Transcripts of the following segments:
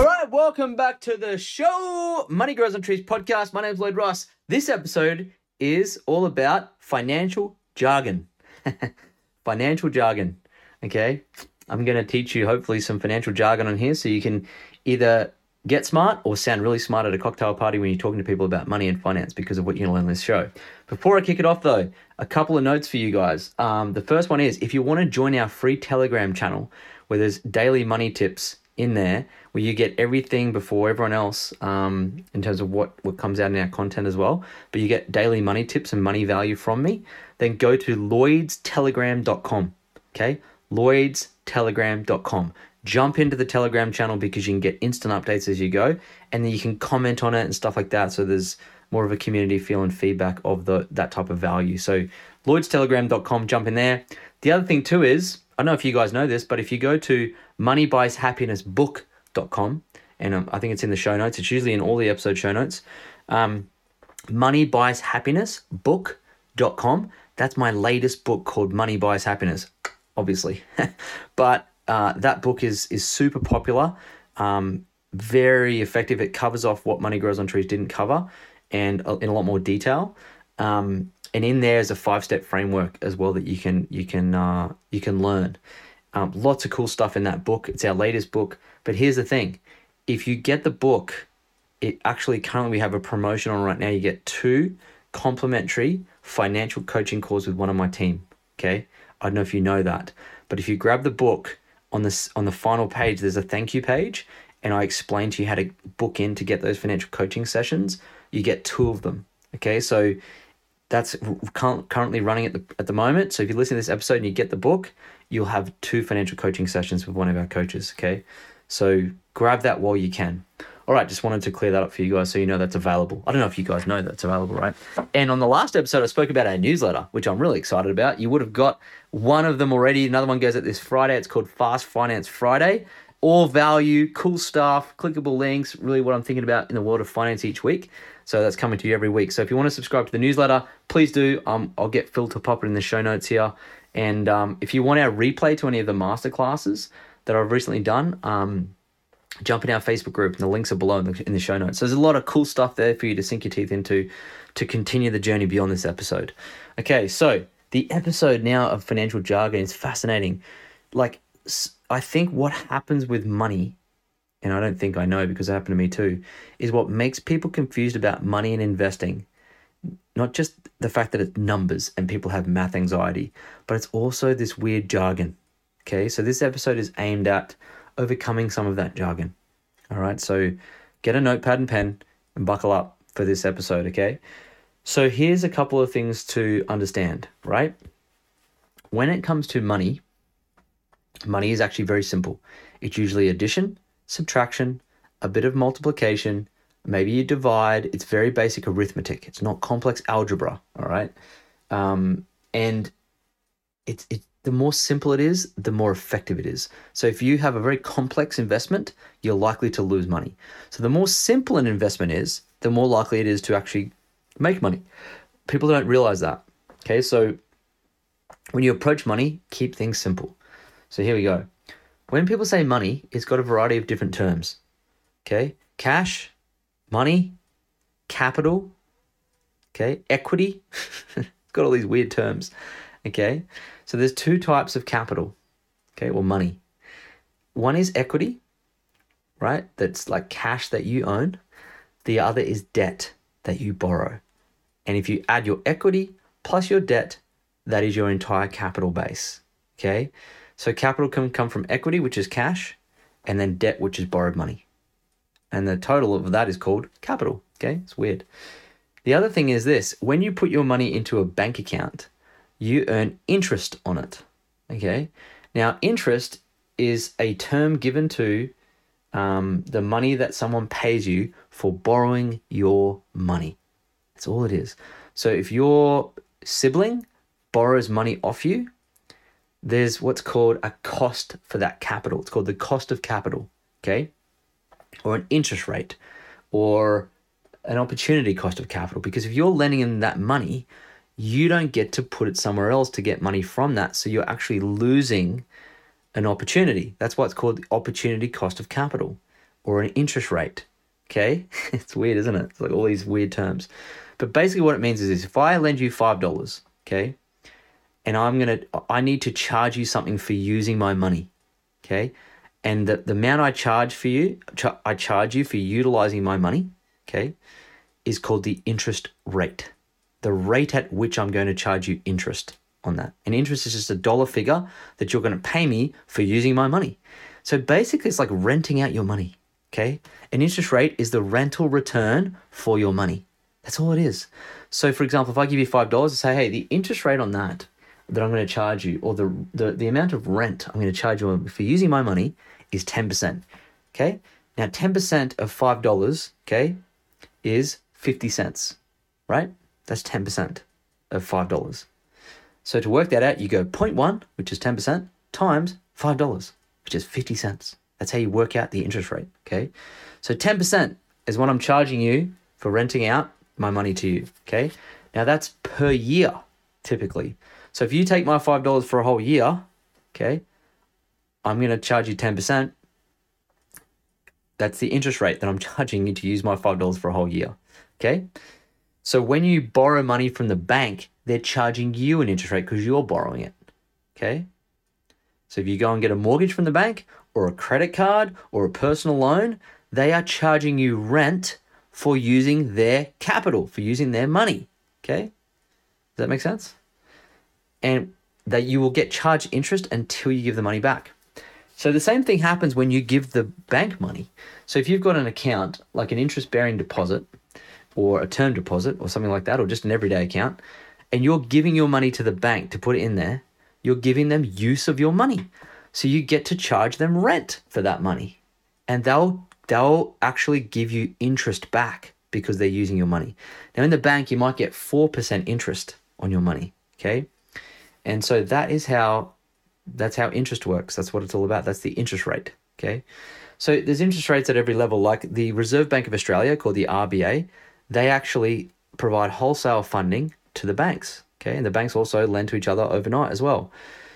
All right, welcome back to the show, Money Grows on Trees podcast. My name's Lloyd Ross. This episode is all about financial jargon. financial jargon. Okay, I'm going to teach you hopefully some financial jargon on here so you can either get smart or sound really smart at a cocktail party when you're talking to people about money and finance because of what you're going to learn in this show. Before I kick it off, though, a couple of notes for you guys. Um, the first one is if you want to join our free Telegram channel where there's daily money tips in there where you get everything before everyone else um, in terms of what, what comes out in our content as well. But you get daily money tips and money value from me. Then go to lloydstelegram.com. Okay? lloydstelegram.com. Jump into the Telegram channel because you can get instant updates as you go and then you can comment on it and stuff like that. So there's more of a community feel and feedback of the that type of value. So lloydstelegram.com, jump in there. The other thing too is, I don't know if you guys know this, but if you go to moneybuyshappinessbook.com, and um, I think it's in the show notes, it's usually in all the episode show notes. Um, moneybuyshappinessbook.com. That's my latest book called Money Buys Happiness, obviously. but uh, that book is is super popular, um, very effective. It covers off what Money Grows on Trees didn't cover, and uh, in a lot more detail. Um, and in there is a five step framework as well that you can you can uh, you can learn. Um, lots of cool stuff in that book. It's our latest book. But here's the thing: if you get the book, it actually currently we have a promotion on right now. You get two complimentary financial coaching calls with one of my team. Okay, I don't know if you know that, but if you grab the book on this on the final page, there's a thank you page, and I explain to you how to book in to get those financial coaching sessions. You get two of them. Okay, so that's currently running at the at the moment. So if you listen to this episode and you get the book, you'll have two financial coaching sessions with one of our coaches. Okay, so grab that while you can. All right, just wanted to clear that up for you guys so you know that's available. I don't know if you guys know that's available, right? And on the last episode, I spoke about our newsletter, which I'm really excited about. You would have got one of them already. Another one goes out this Friday. It's called Fast Finance Friday. All value, cool stuff, clickable links, really what I'm thinking about in the world of finance each week. So that's coming to you every week. So if you want to subscribe to the newsletter, please do. Um, I'll get Phil to pop it in the show notes here. And um, if you want our replay to any of the masterclasses that I've recently done, um, jump in our Facebook group, and the links are below in the, in the show notes. So there's a lot of cool stuff there for you to sink your teeth into to continue the journey beyond this episode. Okay, so the episode now of financial jargon is fascinating. Like, I think what happens with money, and I don't think I know because it happened to me too, is what makes people confused about money and investing. Not just the fact that it's numbers and people have math anxiety, but it's also this weird jargon. Okay, so this episode is aimed at overcoming some of that jargon. All right, so get a notepad and pen and buckle up for this episode, okay? So here's a couple of things to understand, right? When it comes to money, money is actually very simple. It's usually addition, subtraction, a bit of multiplication, maybe you divide. It's very basic arithmetic. It's not complex algebra, all right? Um, and it's it the more simple it is, the more effective it is. So if you have a very complex investment, you're likely to lose money. So the more simple an investment is, the more likely it is to actually make money. People don't realize that. Okay, so when you approach money, keep things simple. So here we go. When people say money, it's got a variety of different terms. Okay, cash, money, capital, okay, equity. It's got all these weird terms. Okay, so there's two types of capital, okay, or money. One is equity, right? That's like cash that you own. The other is debt that you borrow. And if you add your equity plus your debt, that is your entire capital base. Okay, so capital can come from equity, which is cash, and then debt, which is borrowed money. And the total of that is called capital. Okay, it's weird. The other thing is this when you put your money into a bank account, you earn interest on it. Okay. Now, interest is a term given to um, the money that someone pays you for borrowing your money. That's all it is. So if your sibling borrows money off you, there's what's called a cost for that capital. It's called the cost of capital, okay? Or an interest rate or an opportunity cost of capital. Because if you're lending them that money, you don't get to put it somewhere else to get money from that. So you're actually losing an opportunity. That's why it's called the opportunity cost of capital or an interest rate. Okay? it's weird, isn't it? It's like all these weird terms. But basically, what it means is, is if I lend you $5, okay, and I'm going to, I need to charge you something for using my money, okay, and the, the amount I charge for you, I charge you for utilizing my money, okay, is called the interest rate. The rate at which I'm going to charge you interest on that. And interest is just a dollar figure that you're going to pay me for using my money. So basically, it's like renting out your money. Okay. An interest rate is the rental return for your money. That's all it is. So, for example, if I give you five dollars and say, "Hey, the interest rate on that that I'm going to charge you, or the the, the amount of rent I'm going to charge you for using my money is ten percent," okay? Now, ten percent of five dollars, okay, is fifty cents, right? That's ten percent of five dollars. So to work that out, you go 0.1, which is ten percent, times five dollars, which is fifty cents. That's how you work out the interest rate. Okay, so ten percent is what I'm charging you for renting out my money to you. Okay. Now that's per year, typically. So if you take my $5 for a whole year, okay, I'm going to charge you 10%. That's the interest rate that I'm charging you to use my $5 for a whole year. Okay. So when you borrow money from the bank, they're charging you an interest rate because you're borrowing it. Okay. So if you go and get a mortgage from the bank or a credit card or a personal loan, they are charging you rent for using their capital, for using their money. Okay? Does that make sense? And that you will get charged interest until you give the money back. So the same thing happens when you give the bank money. So if you've got an account, like an interest bearing deposit or a term deposit or something like that, or just an everyday account, and you're giving your money to the bank to put it in there, you're giving them use of your money. So you get to charge them rent for that money. And they'll they'll actually give you interest back because they're using your money. Now, in the bank, you might get 4% interest on your money. Okay. And so that is how that's how interest works. That's what it's all about. That's the interest rate. Okay. So there's interest rates at every level, like the Reserve Bank of Australia, called the RBA. They actually provide wholesale funding to the banks. Okay. And the banks also lend to each other overnight as well.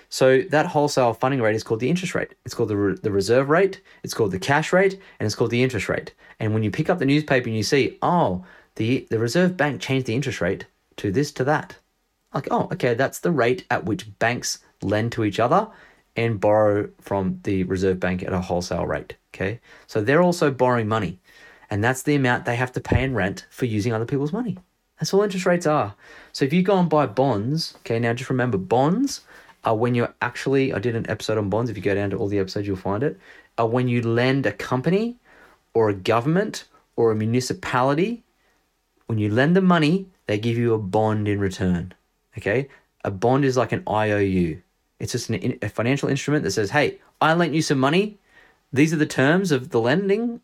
So that wholesale funding rate is called the interest rate. It's called the, re- the reserve rate, it's called the cash rate, and it's called the interest rate. And when you pick up the newspaper and you see, oh, the, the Reserve Bank changed the interest rate to this to that. Like, oh, okay, that's the rate at which banks lend to each other and borrow from the Reserve Bank at a wholesale rate. Okay. So they're also borrowing money. And that's the amount they have to pay in rent for using other people's money. That's all interest rates are. So if you go and buy bonds, okay, now just remember bonds are when you're actually, I did an episode on bonds. If you go down to all the episodes, you'll find it. Are when you lend a company or a government or a municipality, when you lend them money, they give you a bond in return. Okay? A bond is like an IOU. It's just an, a financial instrument that says, hey, I lent you some money. These are the terms of the lending,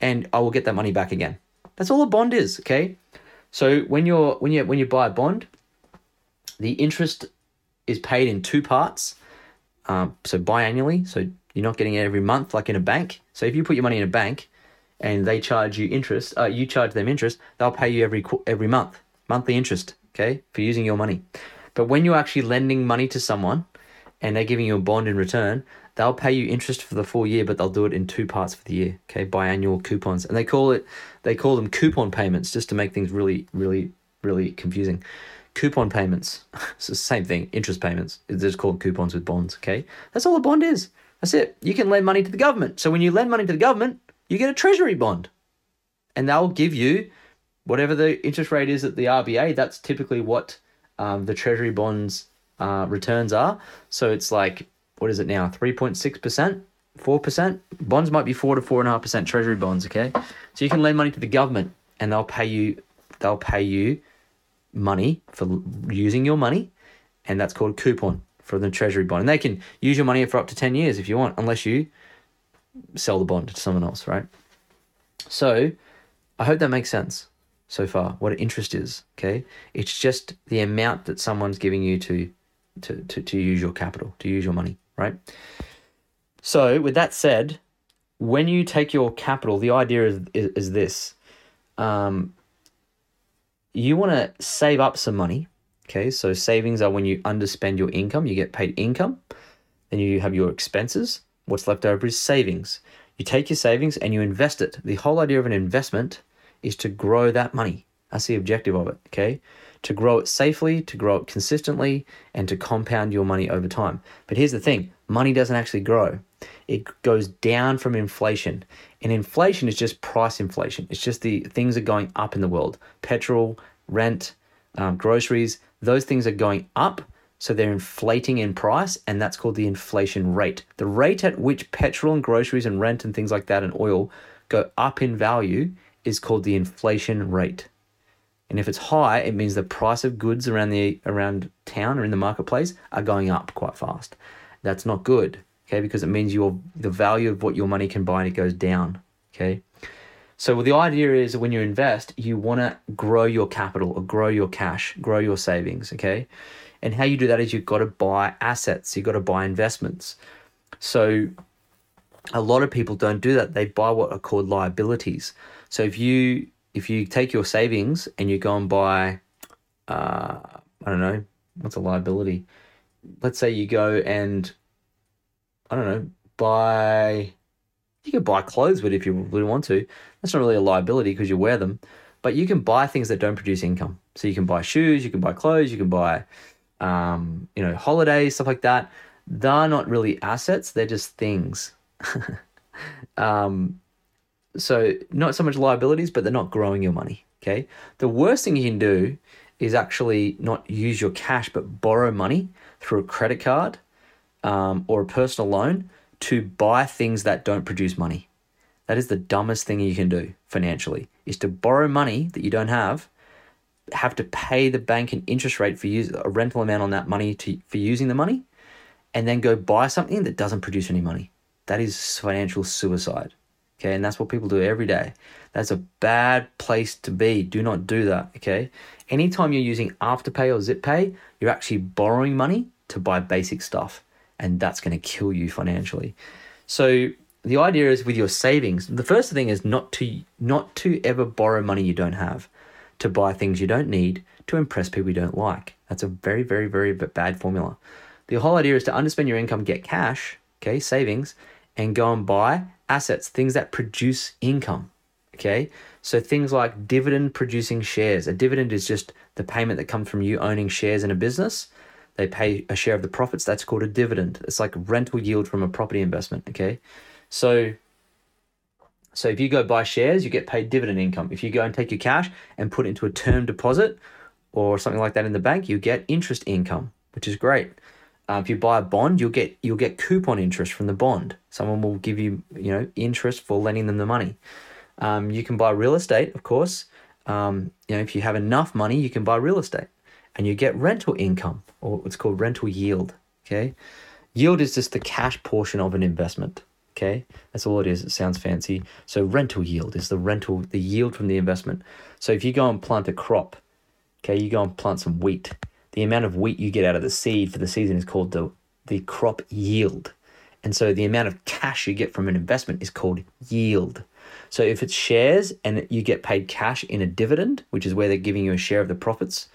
and I will get that money back again. That's all a bond is, okay? So when you're when you when you buy a bond, the interest is paid in two parts. Um, so biannually, so you're not getting it every month like in a bank. So if you put your money in a bank and they charge you interest, uh, you charge them interest, they'll pay you every every month, monthly interest, okay, for using your money. But when you're actually lending money to someone and they're giving you a bond in return, they'll pay you interest for the full year, but they'll do it in two parts for the year, okay, biannual coupons. And they call it they call them coupon payments just to make things really really really confusing coupon payments. it's the same thing, interest payments. It's just called coupons with bonds, okay? That's all a bond is. That's it. You can lend money to the government. So when you lend money to the government, you get a treasury bond. And they'll give you whatever the interest rate is at the RBA. That's typically what um, the treasury bonds uh, returns are. So it's like, what is it now? 3.6%? 4%? Bonds might be 4 to 4.5% treasury bonds, okay? So you can lend money to the government and they'll pay you they'll pay you money for using your money, and that's called coupon for the treasury bond. And they can use your money for up to 10 years if you want, unless you sell the bond to someone else, right? So I hope that makes sense so far. What interest is, okay? It's just the amount that someone's giving you to to to, to use your capital, to use your money, right? So with that said, when you take your capital, the idea is is, is this. Um, you want to save up some money. Okay, so savings are when you underspend your income, you get paid income, then you have your expenses. What's left over is savings. You take your savings and you invest it. The whole idea of an investment is to grow that money. That's the objective of it, okay? To grow it safely, to grow it consistently, and to compound your money over time. But here's the thing money doesn't actually grow, it goes down from inflation. And inflation is just price inflation, it's just the things are going up in the world petrol, rent, um, groceries, those things are going up. So they're inflating in price, and that's called the inflation rate. The rate at which petrol and groceries and rent and things like that and oil go up in value is called the inflation rate. And if it's high, it means the price of goods around the around town or in the marketplace are going up quite fast. That's not good, okay? Because it means your the value of what your money can buy it goes down, okay? So the idea is when you invest, you want to grow your capital or grow your cash, grow your savings, okay? And how you do that is you've got to buy assets, you've got to buy investments. So a lot of people don't do that. They buy what are called liabilities. So if you if you take your savings and you go and buy uh, I don't know, what's a liability? Let's say you go and I don't know, buy you can buy clothes but if you really want to. That's not really a liability because you wear them. But you can buy things that don't produce income. So you can buy shoes, you can buy clothes, you can buy, um, you know, holidays, stuff like that. They're not really assets; they're just things. um, so not so much liabilities, but they're not growing your money. Okay. The worst thing you can do is actually not use your cash, but borrow money through a credit card um, or a personal loan to buy things that don't produce money. That is the dumbest thing you can do financially is to borrow money that you don't have, have to pay the bank an interest rate for use a rental amount on that money to for using the money, and then go buy something that doesn't produce any money. That is financial suicide. Okay, and that's what people do every day. That's a bad place to be. Do not do that. Okay. Anytime you're using Afterpay or ZipPay, you're actually borrowing money to buy basic stuff and that's going to kill you financially. So the idea is with your savings, the first thing is not to not to ever borrow money you don't have, to buy things you don't need, to impress people you don't like. That's a very very very bad formula. The whole idea is to underspend your income, get cash, okay, savings, and go and buy assets, things that produce income. Okay, so things like dividend producing shares. A dividend is just the payment that comes from you owning shares in a business they pay a share of the profits. That's called a dividend. It's like rental yield from a property investment. Okay, so so if you go buy shares, you get paid dividend income. If you go and take your cash and put it into a term deposit or something like that in the bank, you get interest income, which is great. Uh, if you buy a bond, you'll get you'll get coupon interest from the bond. Someone will give you you know interest for lending them the money. Um, you can buy real estate, of course. Um, you know if you have enough money, you can buy real estate and you get rental income or what's called rental yield. Okay. Yield is just the cash portion of an investment. Okay. That's all it is. It sounds fancy. So rental yield is the rental, the yield from the investment. So if you go and plant a crop, okay, you go and plant some wheat, the amount of wheat you get out of the seed for the season is called the, the crop yield. And so the amount of cash you get from an investment is called yield. So if it's shares and you get paid cash in a dividend, which is where they're giving you a share of the profits,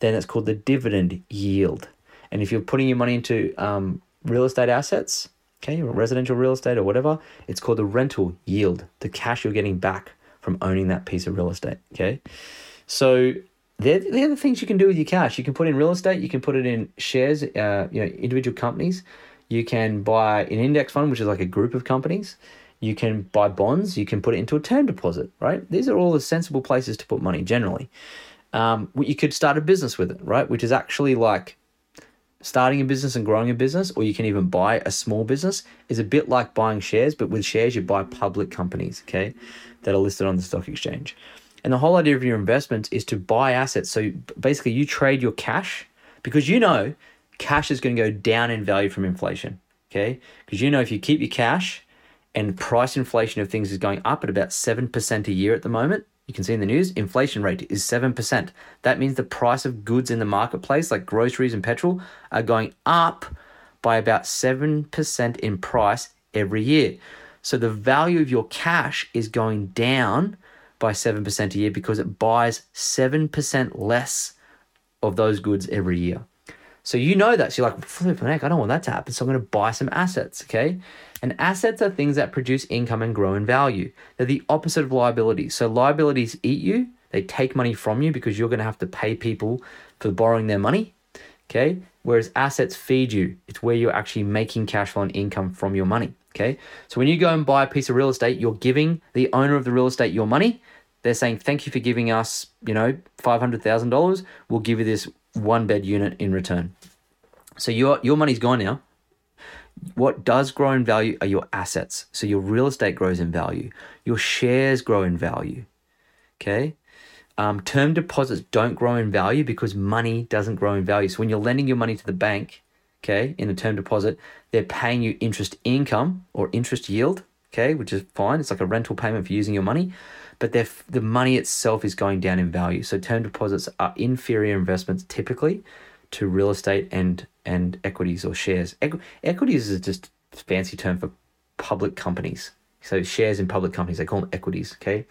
then it's called the dividend yield. And if you're putting your money into um, real estate assets, okay, residential real estate or whatever, it's called the rental yield, the cash you're getting back from owning that piece of real estate. Okay, so they're, they're the things you can do with your cash. You can put in real estate, you can put it in shares, uh, you know, individual companies. You can buy an index fund, which is like a group of companies. You can buy bonds. You can put it into a term deposit, right? These are all the sensible places to put money generally um, you could start a business with it, right? Which is actually like starting a business and growing a business, or you can even buy a small business, is a bit like buying shares, but with shares, you buy public companies, okay, that are listed on the stock exchange. And the whole idea of your investments is to buy assets. So basically, you trade your cash because you know cash is going to go down in value from inflation, okay? Because you know if you keep your cash and price inflation of things is going up at about 7% a year at the moment. You can see in the news, inflation rate is 7%. That means the price of goods in the marketplace, like groceries and petrol, are going up by about 7% in price every year. So the value of your cash is going down by 7% a year because it buys 7% less of those goods every year. So you know that. So you're like, flipping heck, I don't want that to happen. So I'm going to buy some assets, okay? And assets are things that produce income and grow in value. They're the opposite of liabilities. So liabilities eat you, they take money from you because you're going to have to pay people for borrowing their money, okay? Whereas assets feed you. It's where you're actually making cash flow and income from your money, okay? So when you go and buy a piece of real estate, you're giving the owner of the real estate your money. They're saying, thank you for giving us, you know, $500,000. We'll give you this one bed unit in return. So your your money's gone now. What does grow in value are your assets. So your real estate grows in value. Your shares grow in value. Okay. Um, term deposits don't grow in value because money doesn't grow in value. So when you're lending your money to the bank, okay, in a term deposit, they're paying you interest income or interest yield, okay, which is fine. It's like a rental payment for using your money, but the money itself is going down in value. So term deposits are inferior investments typically to real estate and and equities or shares. Equ- equities is just a fancy term for public companies. So shares in public companies, they call them equities, okay?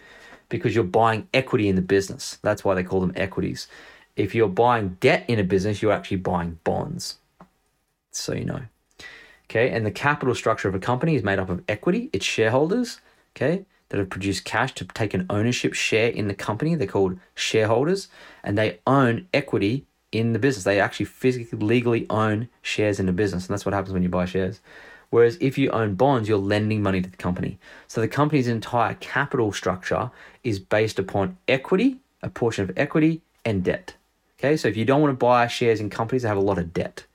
Because you're buying equity in the business. That's why they call them equities. If you're buying debt in a business, you're actually buying bonds. So you know. Okay, and the capital structure of a company is made up of equity, its shareholders, okay, that have produced cash to take an ownership share in the company. They're called shareholders, and they own equity in the business. They actually physically, legally own shares in the business. And that's what happens when you buy shares. Whereas if you own bonds, you're lending money to the company. So the company's entire capital structure is based upon equity, a portion of equity, and debt. Okay, so if you don't want to buy shares in companies that have a lot of debt,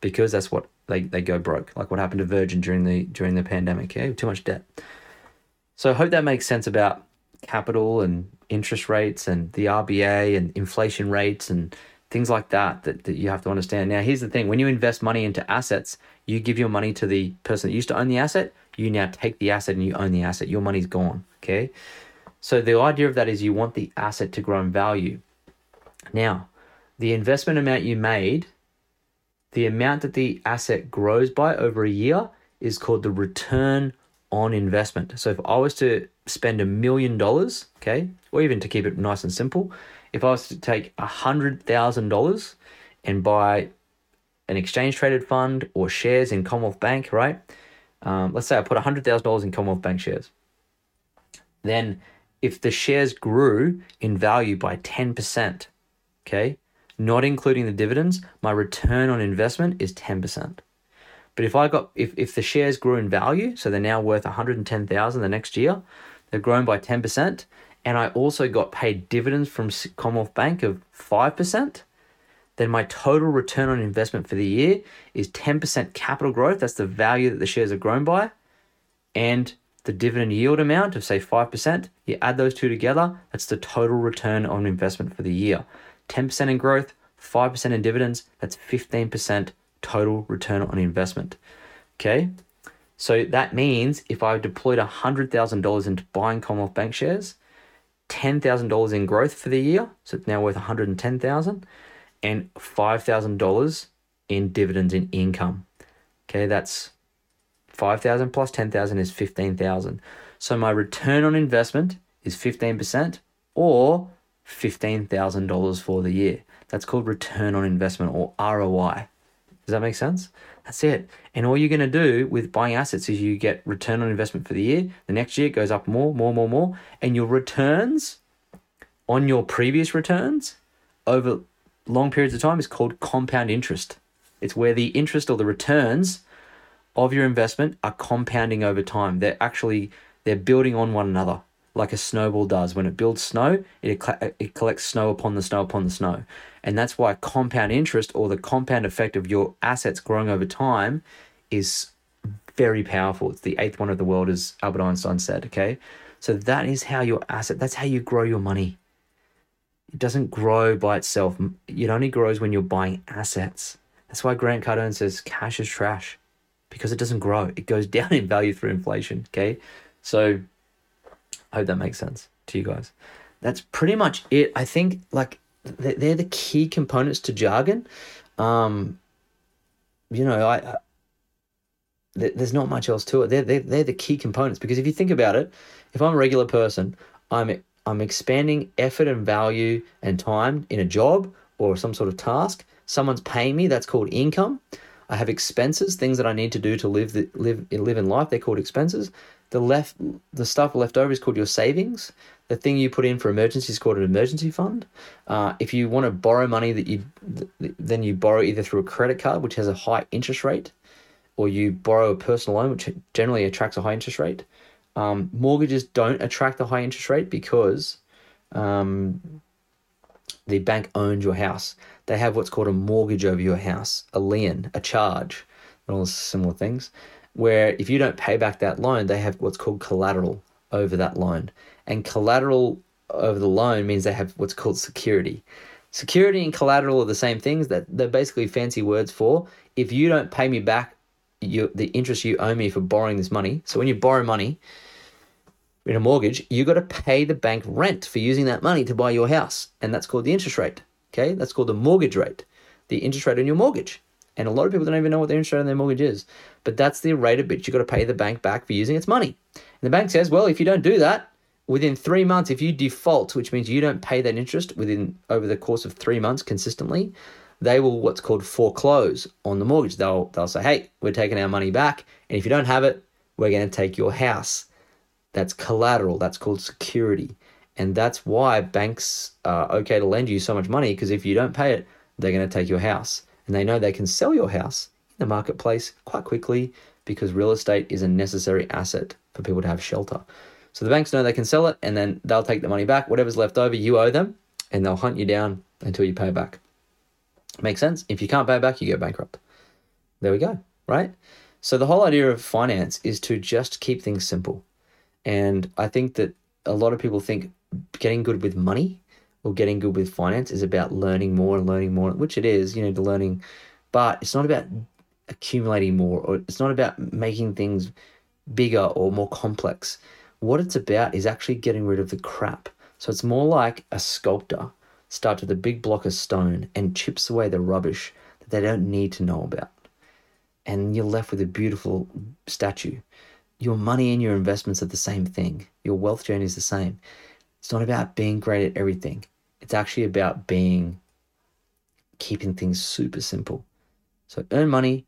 because that's what they, they go broke, like what happened to Virgin during the during the pandemic, okay, too much debt. So I hope that makes sense about capital and interest rates and the RBA and inflation rates and things like that, that that you have to understand. Now, here's the thing: when you invest money into assets, you give your money to the person that used to own the asset. You now take the asset and you own the asset. Your money's gone. Okay, so the idea of that is you want the asset to grow in value. Now, the investment amount you made, the amount that the asset grows by over a year, is called the return on investment. So if I was to spend a million dollars, okay, or even to keep it nice and simple, if I was to take a $100,000 and buy an exchange traded fund or shares in Commonwealth Bank, right? Um, let's say I put a $100,000 in Commonwealth Bank shares. Then, if the shares grew in value by 10%, okay, not including the dividends, my return on investment is 10%. But if I got if, if the shares grew in value, so they're now worth 110,000 the next year, they've grown by 10%, and I also got paid dividends from Commonwealth Bank of 5%, then my total return on investment for the year is 10% capital growth. That's the value that the shares have grown by. And the dividend yield amount of, say, 5%. You add those two together, that's the total return on investment for the year. 10% in growth, 5% in dividends, that's 15% total return on investment. Okay? So that means if I deployed $100,000 into buying Commonwealth Bank shares, $10,000 in growth for the year, so it's now worth 110,000 and $5,000 in dividends in income. Okay, that's 5,000 plus 10,000 is 15,000. So my return on investment is 15% or $15,000 for the year. That's called return on investment or ROI. Does that make sense? That's it. And all you're going to do with buying assets is you get return on investment for the year. The next year it goes up more, more, more, more. And your returns on your previous returns over long periods of time is called compound interest. It's where the interest or the returns of your investment are compounding over time. They're actually they're building on one another like a snowball does. When it builds snow, it, uh, it collects snow upon the snow upon the snow. And that's why compound interest or the compound effect of your assets growing over time is very powerful. It's the eighth one of the world, as Albert Einstein said. Okay. So that is how your asset, that's how you grow your money. It doesn't grow by itself. It only grows when you're buying assets. That's why Grant Cardone says cash is trash because it doesn't grow. It goes down in value through inflation. Okay. So I hope that makes sense to you guys. That's pretty much it. I think like they're the key components to jargon. Um, you know, I, I there's not much else to it. They're, they're, they're the key components because if you think about it, if I'm a regular person, I'm I'm expanding effort and value and time in a job or some sort of task. Someone's paying me. That's called income. I have expenses, things that I need to do to live the, live live in life. They're called expenses. The left the stuff left over is called your savings. The thing you put in for emergency is called an emergency fund. Uh, if you want to borrow money that you then you borrow either through a credit card, which has a high interest rate, or you borrow a personal loan, which generally attracts a high interest rate. Um, mortgages don't attract a high interest rate because um, the bank owns your house. They have what's called a mortgage over your house, a lien, a charge, and all similar things. Where if you don't pay back that loan, they have what's called collateral over that loan. And collateral over the loan means they have what's called security. Security and collateral are the same things that they're basically fancy words for. If you don't pay me back you, the interest you owe me for borrowing this money. So when you borrow money in a mortgage, you got to pay the bank rent for using that money to buy your house, and that's called the interest rate. Okay, that's called the mortgage rate, the interest rate on your mortgage. And a lot of people don't even know what their interest on their mortgage is, but that's the rate at which you've got to pay the bank back for using its money. And the bank says, well, if you don't do that within three months, if you default, which means you don't pay that interest within over the course of three months consistently, they will what's called foreclose on the mortgage. They'll they'll say, "Hey, we're taking our money back, and if you don't have it, we're going to take your house." That's collateral. That's called security, and that's why banks are okay to lend you so much money because if you don't pay it, they're going to take your house, and they know they can sell your house in the marketplace quite quickly because real estate is a necessary asset for people to have shelter. So the banks know they can sell it, and then they'll take the money back. Whatever's left over, you owe them, and they'll hunt you down until you pay back. Makes sense? If you can't pay back, you go bankrupt. There we go, right? So the whole idea of finance is to just keep things simple. And I think that a lot of people think getting good with money or getting good with finance is about learning more and learning more, which it is, you know, the learning, but it's not about accumulating more or it's not about making things bigger or more complex. What it's about is actually getting rid of the crap. So it's more like a sculptor starts with a big block of stone and chips away the rubbish that they don't need to know about. And you're left with a beautiful statue. Your money and your investments are the same thing. Your wealth journey is the same. It's not about being great at everything. It's actually about being keeping things super simple. So earn money,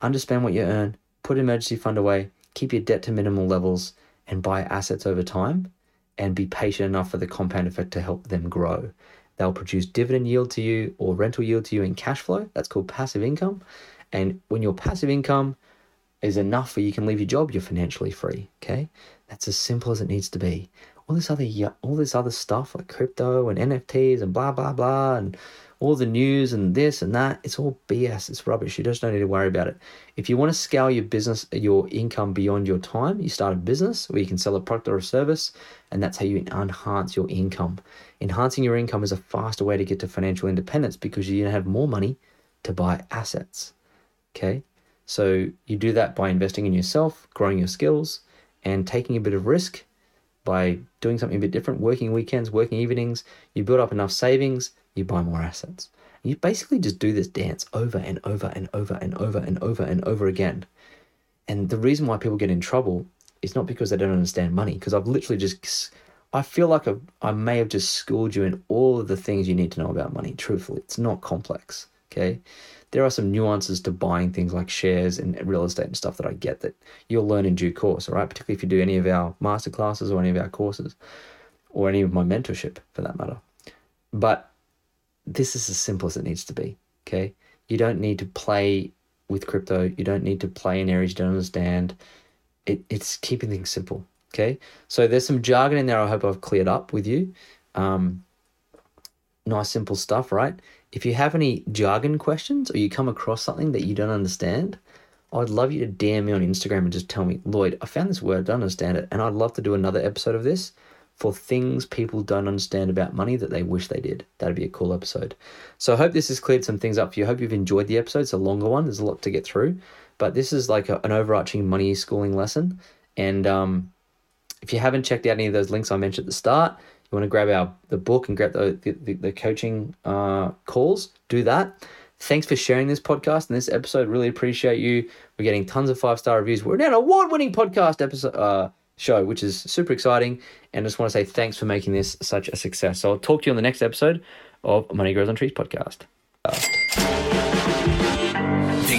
understand what you earn, put emergency fund away, keep your debt to minimal levels, and buy assets over time and be patient enough for the compound effect to help them grow. They'll produce dividend yield to you or rental yield to you in cash flow. That's called passive income. And when your passive income is enough where you can leave your job, you're financially free. Okay, that's as simple as it needs to be. All this other all this other stuff like crypto and NFTs and blah blah blah and all the news and this and that, it's all BS. It's rubbish. You just don't need to worry about it. If you want to scale your business, your income beyond your time, you start a business where you can sell a product or a service, and that's how you enhance your income. Enhancing your income is a faster way to get to financial independence because you're gonna have more money to buy assets. Okay? So you do that by investing in yourself, growing your skills, and taking a bit of risk by doing something a bit different, working weekends, working evenings. You build up enough savings you buy more assets. You basically just do this dance over and over and over and over and over and over again. And the reason why people get in trouble is not because they don't understand money, because I've literally just, I feel like I've, I may have just schooled you in all of the things you need to know about money. Truthfully, it's not complex. Okay. There are some nuances to buying things like shares and real estate and stuff that I get that you'll learn in due course. All right. Particularly if you do any of our masterclasses or any of our courses or any of my mentorship for that matter. But this is as simple as it needs to be. Okay. You don't need to play with crypto. You don't need to play in areas you don't understand. It, it's keeping things simple. Okay. So there's some jargon in there I hope I've cleared up with you. Um, nice, simple stuff, right? If you have any jargon questions or you come across something that you don't understand, I'd love you to DM me on Instagram and just tell me, Lloyd, I found this word, I don't understand it. And I'd love to do another episode of this for things people don't understand about money that they wish they did. That'd be a cool episode. So I hope this has cleared some things up for you. I hope you've enjoyed the episode. It's a longer one, there's a lot to get through. but this is like a, an overarching money schooling lesson. And um, if you haven't checked out any of those links I mentioned at the start, you want to grab our the book and grab the the, the coaching uh, calls, do that. Thanks for sharing this podcast and this episode. Really appreciate you. We're getting tons of five star reviews. We're now an award winning podcast episode uh, show, which is super exciting. And I just want to say thanks for making this such a success. So I'll talk to you on the next episode of Money Grows on Trees podcast.